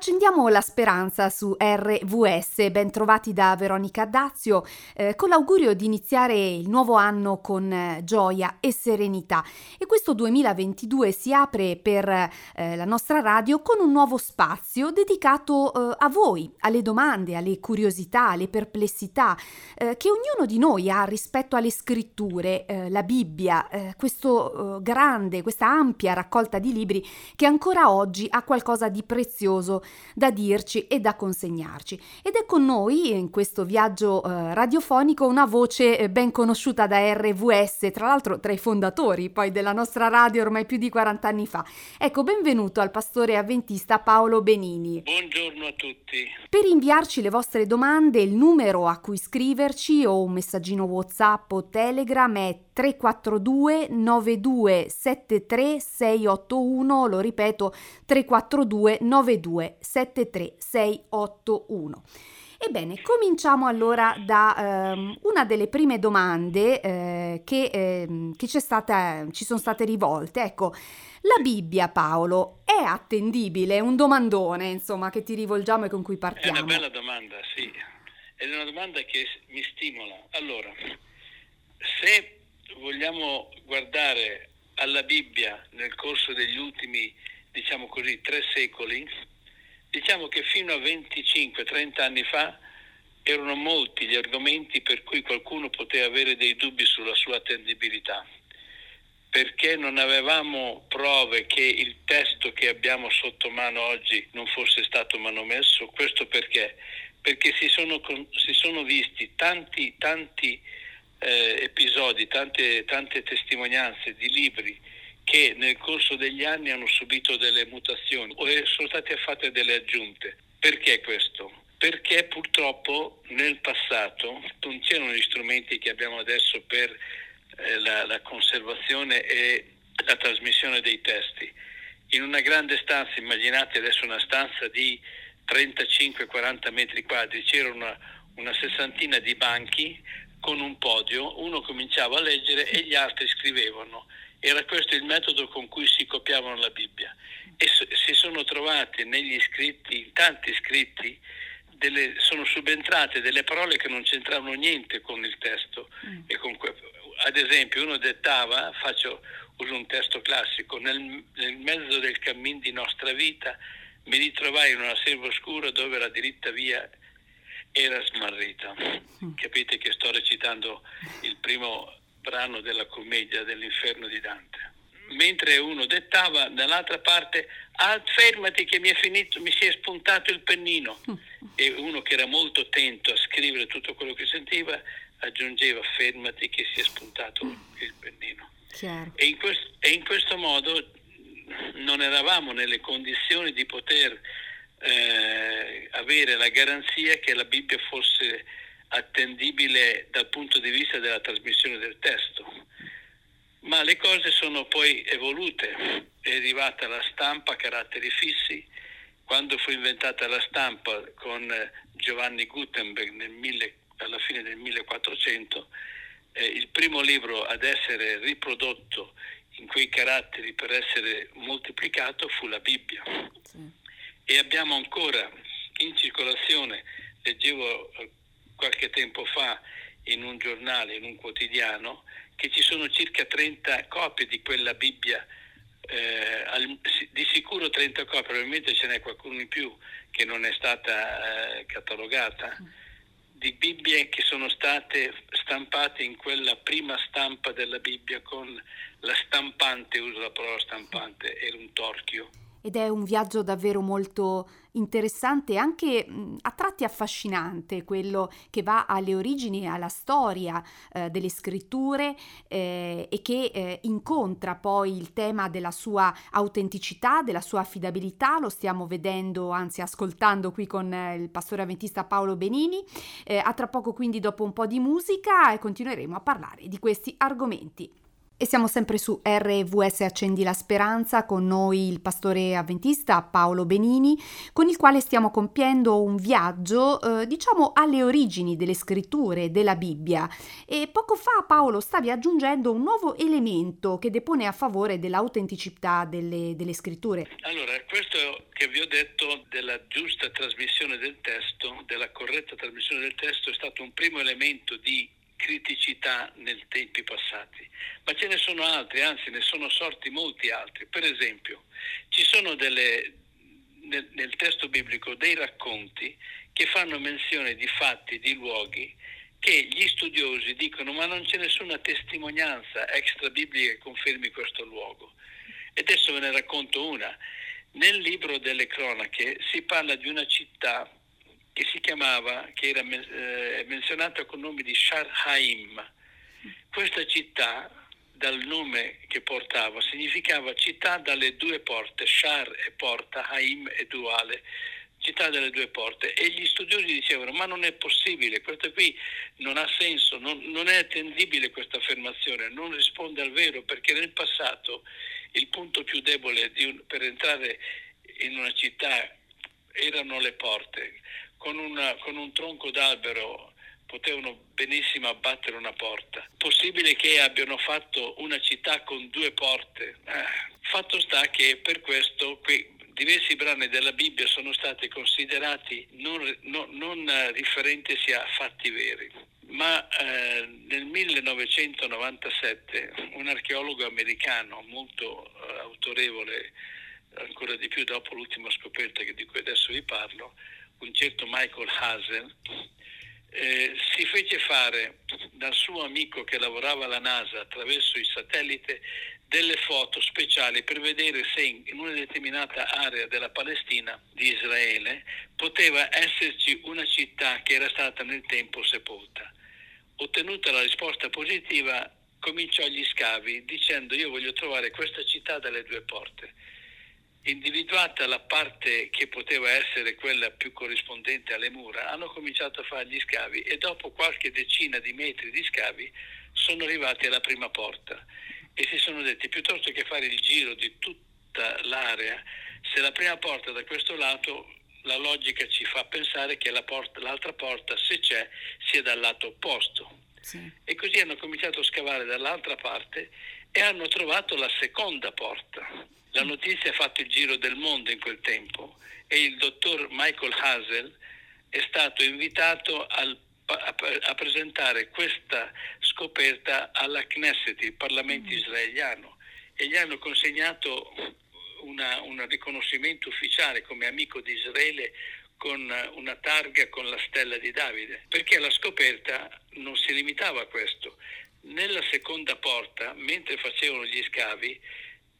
Accendiamo la speranza su RVS, ben trovati da Veronica Dazio, eh, con l'augurio di iniziare il nuovo anno con eh, gioia e serenità. E questo 2022 si apre per eh, la nostra radio con un nuovo spazio dedicato eh, a voi, alle domande, alle curiosità, alle perplessità eh, che ognuno di noi ha rispetto alle scritture, la Bibbia, questo grande, questa ampia raccolta di libri che ancora oggi ha qualcosa di prezioso da dirci e da consegnarci. Ed è con noi in questo viaggio eh, radiofonico una voce eh, ben conosciuta da RVS, tra l'altro tra i fondatori poi della nostra radio ormai più di 40 anni fa. Ecco, benvenuto al pastore avventista Paolo Benini. Buongiorno a tutti. Per inviarci le vostre domande, il numero a cui scriverci o un messaggino WhatsApp o Telegram è 342 9273 681, lo ripeto 342 92 73681. Ebbene, cominciamo allora da um, una delle prime domande eh, che, eh, che stata, ci sono state rivolte. Ecco, la Bibbia, Paolo, è attendibile? È un domandone, insomma, che ti rivolgiamo e con cui partiamo. È una bella domanda, sì. È una domanda che mi stimola. Allora, se vogliamo guardare alla Bibbia nel corso degli ultimi, diciamo così, tre secoli, Diciamo che fino a 25-30 anni fa erano molti gli argomenti per cui qualcuno poteva avere dei dubbi sulla sua attendibilità, perché non avevamo prove che il testo che abbiamo sotto mano oggi non fosse stato manomesso. Questo perché? Perché si sono, si sono visti tanti, tanti eh, episodi, tante, tante testimonianze di libri che nel corso degli anni hanno subito delle mutazioni o sono state fatte delle aggiunte. Perché questo? Perché purtroppo nel passato non c'erano gli strumenti che abbiamo adesso per eh, la, la conservazione e la trasmissione dei testi. In una grande stanza, immaginate adesso una stanza di 35-40 metri quadri, c'era una, una sessantina di banchi con un podio, uno cominciava a leggere e gli altri scrivevano era questo il metodo con cui si copiavano la Bibbia e si sono trovate negli scritti, in tanti scritti, delle, sono subentrate delle parole che non c'entravano niente con il testo. Mm. Con que- ad esempio uno dettava, faccio, uso un testo classico, nel, nel mezzo del cammin di nostra vita mi ritrovai in una selva oscura dove la diritta via era smarrita. Capite che sto recitando il primo brano della commedia dell'inferno di Dante. Mentre uno dettava, dall'altra parte, ah, fermati che mi è finito, mi si è spuntato il pennino. E uno che era molto attento a scrivere tutto quello che sentiva, aggiungeva fermati che si è spuntato il pennino. E in, questo, e in, questo, modo non eravamo nelle condizioni di poter eh, avere la garanzia che la Bibbia fosse attendibile dal punto di vista della trasmissione del testo. Ma le cose sono poi evolute, è arrivata la stampa a caratteri fissi, quando fu inventata la stampa con Giovanni Gutenberg mille, alla fine del 1400, eh, il primo libro ad essere riprodotto in quei caratteri per essere moltiplicato fu la Bibbia. Sì. E abbiamo ancora in circolazione, leggevo qualche tempo fa in un giornale, in un quotidiano, che ci sono circa 30 copie di quella Bibbia, eh, di sicuro 30 copie, probabilmente ce n'è qualcuno in più che non è stata eh, catalogata, di Bibbie che sono state stampate in quella prima stampa della Bibbia con la stampante, uso la parola stampante, era un torchio ed è un viaggio davvero molto interessante e anche mh, a tratti affascinante, quello che va alle origini e alla storia eh, delle scritture eh, e che eh, incontra poi il tema della sua autenticità, della sua affidabilità, lo stiamo vedendo, anzi ascoltando qui con eh, il pastore avventista Paolo Benini. Eh, a tra poco quindi dopo un po' di musica e continueremo a parlare di questi argomenti. E siamo sempre su RVS Accendi la Speranza, con noi il pastore avventista Paolo Benini, con il quale stiamo compiendo un viaggio, eh, diciamo, alle origini delle scritture della Bibbia. E poco fa Paolo stavi aggiungendo un nuovo elemento che depone a favore dell'autenticità delle, delle scritture. Allora, questo che vi ho detto della giusta trasmissione del testo, della corretta trasmissione del testo, è stato un primo elemento di criticità nei tempi passati, ma ce ne sono altri, anzi ne sono sorti molti altri. Per esempio, ci sono delle, nel, nel testo biblico dei racconti che fanno menzione di fatti, di luoghi che gli studiosi dicono ma non c'è nessuna testimonianza extra biblica che confermi questo luogo. E adesso ve ne racconto una. Nel libro delle cronache si parla di una città che si chiamava, che era eh, menzionata con il nome di Sharhaim. Questa città, dal nome che portava, significava città dalle due porte, Shar e porta, Haim e duale, città delle due porte. E gli studiosi dicevano, ma non è possibile, questo qui non ha senso, non, non è attendibile questa affermazione, non risponde al vero, perché nel passato il punto più debole un, per entrare in una città erano le porte con, una, con un tronco d'albero potevano benissimo abbattere una porta. Possibile che abbiano fatto una città con due porte. Eh, fatto sta che per questo qui, diversi brani della Bibbia sono stati considerati non, no, non riferenti a fatti veri. Ma eh, nel 1997 un archeologo americano molto eh, autorevole, ancora di più dopo l'ultima scoperta di cui adesso vi parlo, un certo Michael Hazel, eh, si fece fare dal suo amico che lavorava alla NASA attraverso il satellite delle foto speciali per vedere se in una determinata area della Palestina di Israele poteva esserci una città che era stata nel tempo sepolta. Ottenuta la risposta positiva, cominciò gli scavi dicendo io voglio trovare questa città dalle due porte individuata la parte che poteva essere quella più corrispondente alle mura, hanno cominciato a fare gli scavi e dopo qualche decina di metri di scavi sono arrivati alla prima porta e si sono detti piuttosto che fare il giro di tutta l'area, se la prima porta da questo lato, la logica ci fa pensare che la porta, l'altra porta, se c'è, sia dal lato opposto. Sì. E così hanno cominciato a scavare dall'altra parte e hanno trovato la seconda porta la notizia ha fatto il giro del mondo in quel tempo e il dottor Michael Hazel è stato invitato al, a, a, presentare questa scoperta alla Knesset, il Parlamento mm. israeliano, e gli hanno consegnato un riconoscimento ufficiale come amico di Israele con una targa con la stella di Davide, perché la scoperta non si limitava a questo. Nella seconda porta, mentre facevano gli scavi,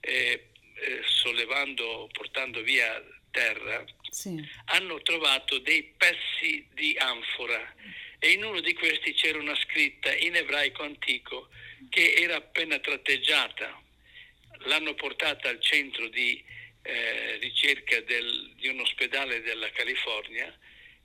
eh, eh, sollevando, portando via terra, sì. hanno trovato dei pezzi di anfora e in uno di questi c'era una scritta in ebraico antico che era appena tratteggiata. L'hanno portata al centro di eh, ricerca del, di un ospedale della California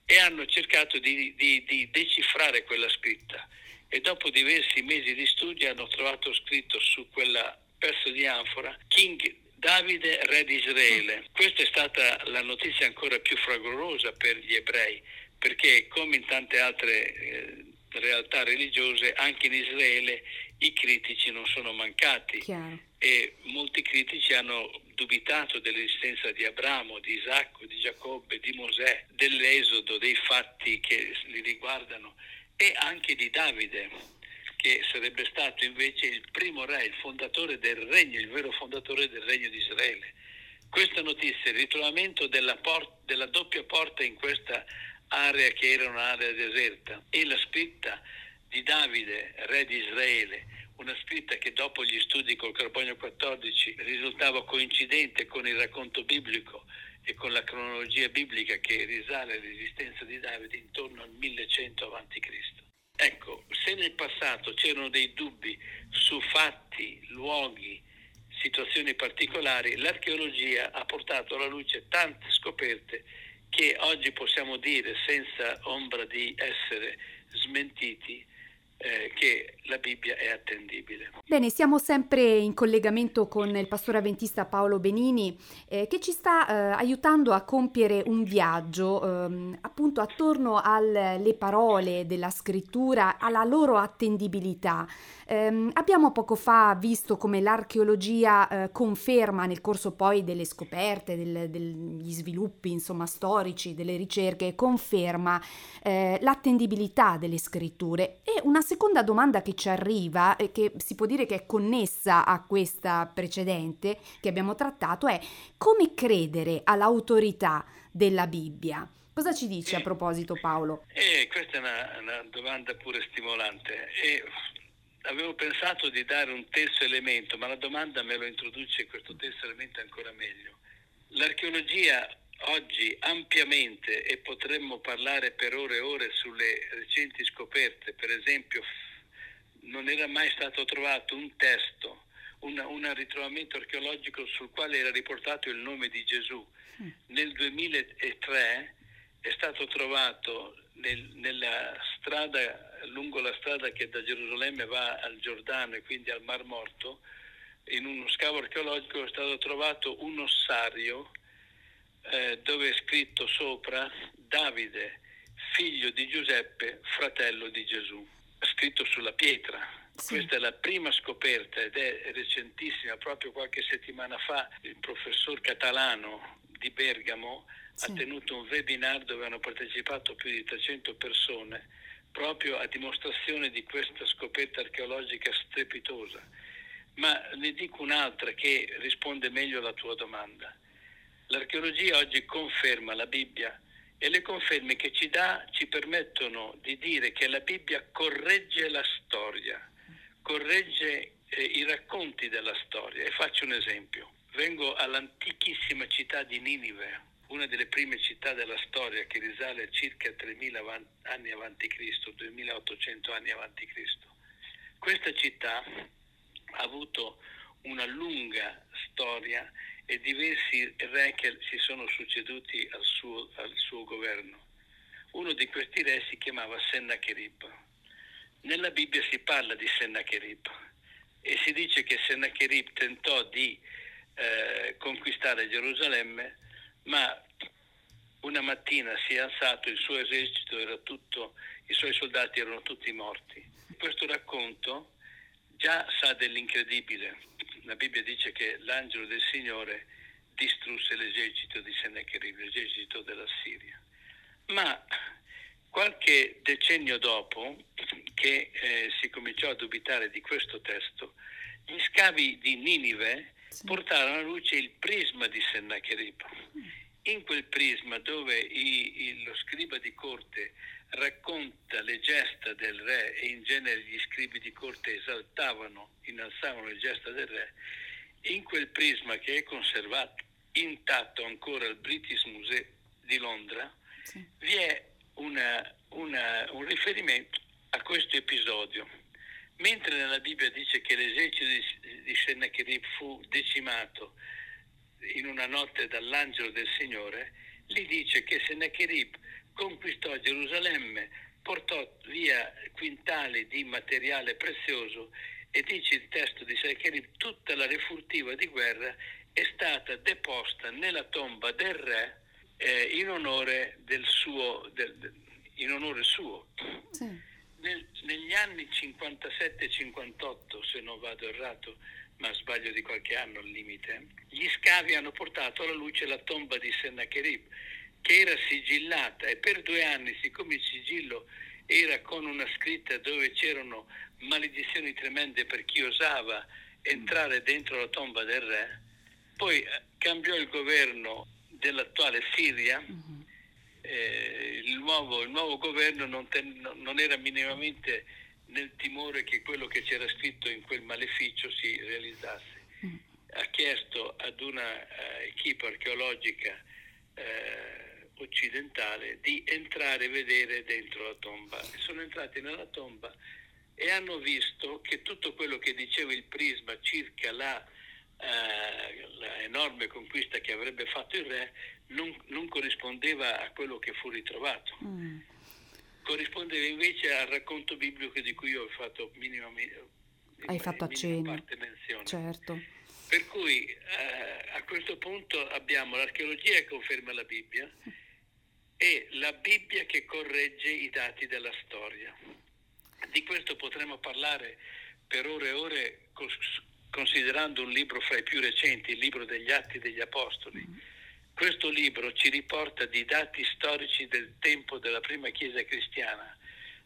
e hanno cercato di, di, di decifrare quella scritta e dopo diversi mesi di studio hanno trovato scritto su quella pezzo di anfora King Davide, re di Israele. Questa è stata la notizia ancora più fragorosa per gli ebrei, perché come in tante altre eh, realtà religiose, anche in Israele i critici non sono mancati Chiaro. e molti critici hanno dubitato dell'esistenza di Abramo, di Isacco, di Giacobbe, di Mosè, dell'esodo, dei fatti che li riguardano e anche di Davide che sarebbe stato invece il primo re, il fondatore del regno, il vero fondatore del regno di Israele. Questa notizia, il ritrovamento della, port- della doppia porta in questa area che era un'area deserta e la scritta di Davide, re di Israele, una scritta che dopo gli studi col carbonio 14 risultava coincidente con il racconto biblico e con la cronologia biblica che risale all'esistenza di Davide intorno al 1100 a.C. Ecco, se nel passato c'erano dei dubbi su fatti, luoghi, situazioni particolari, l'archeologia ha portato alla luce tante scoperte che oggi possiamo dire senza ombra di essere smentiti eh, che la Bibbia è attendibile. Bene, siamo sempre in collegamento con il pastore avventista Paolo Benini eh, che ci sta eh, aiutando a compiere un viaggio ehm, appunto attorno alle parole della scrittura, alla loro attendibilità. Eh, abbiamo poco fa visto come l'archeologia eh, conferma nel corso poi delle scoperte, del, degli sviluppi insomma storici, delle ricerche, conferma eh, l'attendibilità delle scritture. E una seconda domanda che ci arriva e che si può dire che è connessa a questa precedente che abbiamo trattato è come credere all'autorità della Bibbia. Cosa ci dice a proposito Paolo? Eh, questa è una, una domanda pure stimolante. E avevo pensato di dare un terzo elemento, ma la domanda me lo introduce questo terzo elemento ancora meglio. L'archeologia oggi ampiamente, e potremmo parlare per ore e ore sulle recenti scoperte, per esempio non era mai stato trovato un testo, un, un ritrovamento archeologico sul quale era riportato il nome di Gesù. Mm. Nel 2003 è stato trovato nel, nella strada, lungo la strada che da Gerusalemme va al Giordano e quindi al Mar Morto, in uno scavo archeologico è stato trovato un ossario eh, dove è scritto sopra Davide, figlio di Giuseppe, fratello di Gesù, scritto sulla pietra. Sì. Questa è la prima scoperta ed è recentissima, proprio qualche settimana fa il professor Catalano di Bergamo sì. ha tenuto un webinar dove hanno partecipato più di 300 persone proprio a dimostrazione di questa scoperta archeologica strepitosa. Ma ne dico un'altra che risponde meglio alla tua domanda. L'archeologia oggi conferma la Bibbia e le conferme che ci dà ci permettono di dire che la Bibbia corregge la storia, corregge eh, i racconti della storia. E faccio un esempio. Vengo all'antichissima città di Ninive, una delle prime città della storia che risale a circa 3.000 anni avanti Cristo, 2.800 anni avanti Cristo. Questa città ha avuto una lunga storia e diversi re che si sono succeduti al suo, al suo governo. Uno di questi re si chiamava Sennacherib. Nella Bibbia si parla di Sennacherib e si dice che Sennacherib tentò di eh, conquistare Gerusalemme ma una mattina si è alzato, il suo esercito era tutto, i suoi soldati erano tutti morti. Questo racconto già sa dell'incredibile. La Bibbia dice che l'angelo del Signore distrusse l'esercito di Sennacherib, l'esercito della Siria. Ma qualche decennio dopo che eh, si cominciò a dubitare di questo testo, gli scavi di Ninive portarono alla luce il prisma di Sennacherib. In quel prisma dove i, i, lo scriba di corte racconta le gesta del re e in genere gli scribi di corte esaltavano, innalzavano le gesta del re, in quel prisma che è conservato intatto ancora al British Museum di Londra, sì. vi è una, una, un riferimento a questo episodio Mentre nella Bibbia dice che l'esercito di, di Sennacherib fu decimato in una notte dall'angelo del Signore, lì dice che Sennacherib conquistò Gerusalemme, portò via quintali di materiale prezioso e dice il testo di Sennacherib tutta la refurtiva di guerra è stata deposta nella tomba del re eh, in onore del suo, del, in onore suo. Sì nel, negli anni 57-58, se non vado errato, ma sbaglio di qualche anno al limite, gli scavi hanno portato alla luce la tomba di Sennacherib, che era sigillata e per due anni, siccome il sigillo era con una scritta dove c'erano maledizioni tremende per chi osava entrare dentro la tomba del re, poi eh, cambiò il governo dell'attuale Siria. Mm-hmm eh, il, nuovo, il, nuovo, governo non, ten, non, era minimamente nel timore che quello che c'era scritto in quel maleficio si realizzasse. Mm. Ha chiesto ad una uh, equipe archeologica uh, occidentale di entrare e vedere dentro la tomba. Sono entrati nella tomba e hanno visto che tutto quello che diceva il prisma circa la, la enorme conquista che avrebbe fatto il re non, non corrispondeva a quello che fu ritrovato. Mm. Corrispondeva invece al racconto biblico di cui io ho fatto minimamente hai fatto accenno. Certo. Per cui eh, a questo punto abbiamo l'archeologia che conferma la Bibbia e la Bibbia che corregge i dati della storia. Di questo potremmo parlare per ore e ore considerando un libro fra i più recenti, il libro degli Atti degli Apostoli. Questo libro ci riporta di dati storici del tempo della prima Chiesa cristiana,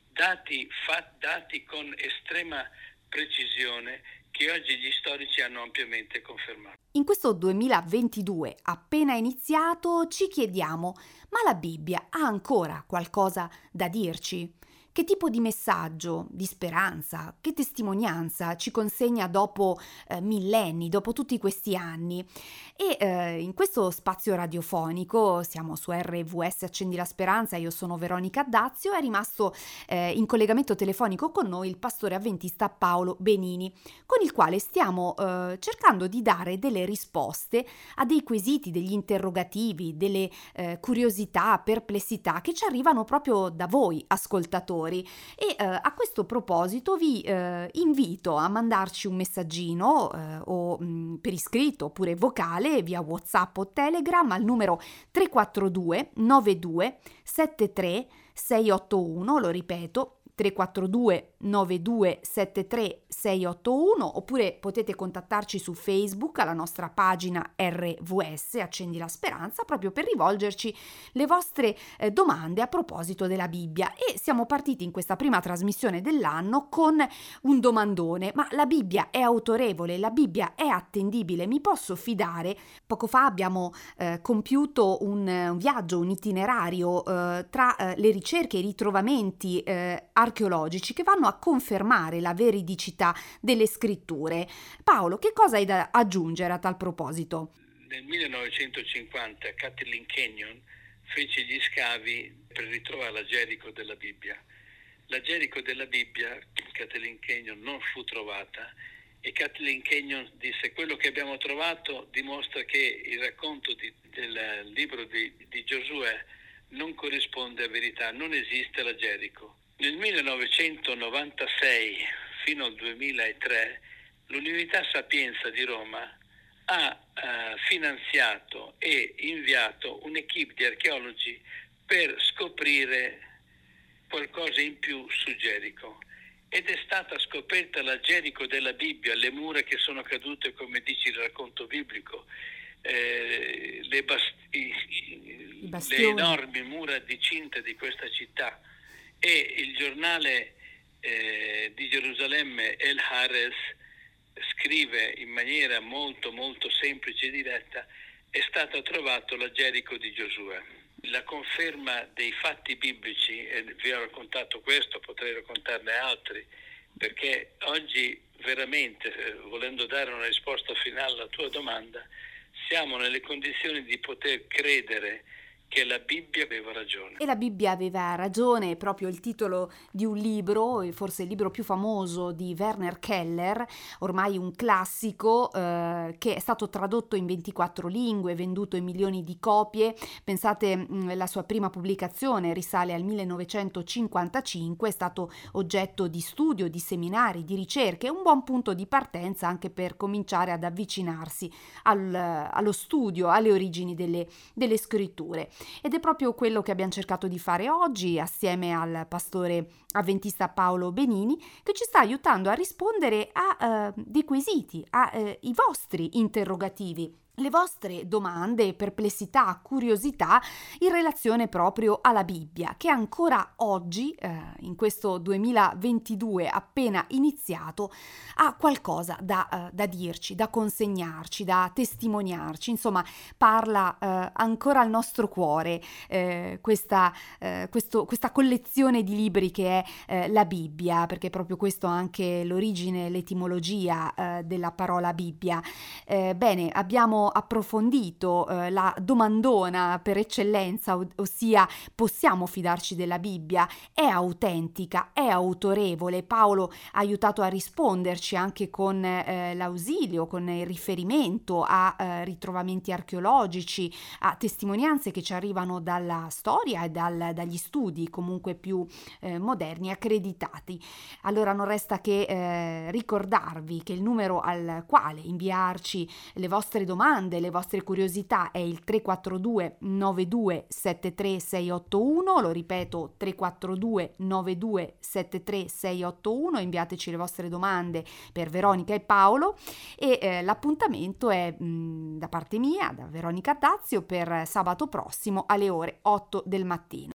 dati, fa, dati con estrema precisione che oggi gli storici hanno ampiamente confermato. In questo 2022 appena iniziato ci chiediamo, ma la Bibbia ha ancora qualcosa da dirci? Che tipo di messaggio, di speranza, che testimonianza ci consegna dopo eh, millenni, dopo tutti questi anni? E eh, in questo spazio radiofonico, siamo su RVS Accendi la Speranza, io sono Veronica Dazio, è rimasto eh, in collegamento telefonico con noi il pastore avventista Paolo Benini, con il quale stiamo eh, cercando di dare delle risposte a dei quesiti, degli interrogativi, delle eh, curiosità, perplessità che ci arrivano proprio da voi ascoltatori ascoltatori e eh, a questo proposito vi eh, invito a mandarci un messaggino eh, o mh, mm, per iscritto oppure vocale via WhatsApp o Telegram al numero 342 92 73 681, lo ripeto 342 9273 681 oppure potete contattarci su Facebook alla nostra pagina RVS Accendi la Speranza proprio per rivolgerci le vostre eh, domande a proposito della Bibbia. E siamo partiti in questa prima trasmissione dell'anno con un domandone. Ma la Bibbia è autorevole, la Bibbia è attendibile, mi posso fidare? Poco fa abbiamo eh, compiuto un, un, viaggio, un itinerario eh, tra eh, le ricerche e i ritrovamenti eh, archeologici che vanno a confermare la veridicità delle scritture. Paolo, che cosa hai da aggiungere a tal proposito? Nel 1950 Kathleen Kenyon fece gli scavi per ritrovare la Gerico della Bibbia. La Gerico della Bibbia, Kathleen Kenyon, non fu trovata e Kathleen Kenyon disse quello che abbiamo trovato dimostra che il racconto di, del libro di, di Giosuè non corrisponde a verità, non esiste la Gerico. Nel 1996 fino al 2003 l'Università Sapienza di Roma ha eh, finanziato e inviato un'equipe di archeologi per scoprire qualcosa in più su Gerico. Ed è stata scoperta la Gerico della Bibbia, le mura che sono cadute come dice il racconto biblico, eh, le, bast- le enormi mura di cinta di questa città e il giornale eh, di Gerusalemme El Hares scrive in maniera molto molto semplice e diretta è stato trovato la Gerico di Giosuè. La conferma dei fatti biblici, e vi ho raccontato questo, potrei raccontarne altri, perché oggi veramente, eh, volendo dare una risposta finale alla tua domanda, siamo nelle condizioni di poter credere che la Bibbia aveva ragione. E la Bibbia aveva ragione, è proprio il titolo di un libro, forse il libro più famoso di Werner Keller, ormai un classico eh, che è stato tradotto in 24 lingue, venduto in milioni di copie. Pensate, mm, la sua prima pubblicazione risale al 1955, è stato oggetto di studio, di seminari, di ricerche, un buon punto di partenza anche per cominciare ad avvicinarsi al, allo studio, alle origini delle, delle scritture. Ed è proprio quello che abbiamo cercato di fare oggi assieme al pastore avventista Paolo Benini che ci sta aiutando a rispondere a uh, dei quesiti, ai uh, vostri interrogativi le vostre domande, perplessità, curiosità in relazione proprio alla Bibbia, che ancora oggi, eh, in questo 2022 appena iniziato, ha qualcosa da, eh, da dirci, da consegnarci, da testimoniarci, insomma parla eh, ancora al nostro cuore eh, questa, eh, questo, questa, collezione di libri che è eh, la Bibbia, perché è proprio questo anche l'origine, l'etimologia della parola Bibbia. bene, abbiamo approfondito eh, la domandona per eccellenza, ossia possiamo fidarci della Bibbia? È autentica, è autorevole. Paolo ha aiutato a risponderci anche con eh, l'ausilio, con il riferimento a eh, ritrovamenti archeologici, a testimonianze che ci arrivano dalla storia e dal, dagli studi comunque più eh, moderni, accreditati. Allora non resta che eh, ricordarvi che il numero al quale inviarci le vostre domande, le vostre curiosità è il 342 92 73 681, lo ripeto 342 92 73 681, inviateci le vostre domande per Veronica e Paolo e eh, l'appuntamento è mh, da parte mia, da Veronica Dazio, per sabato prossimo alle ore 8 del mattino.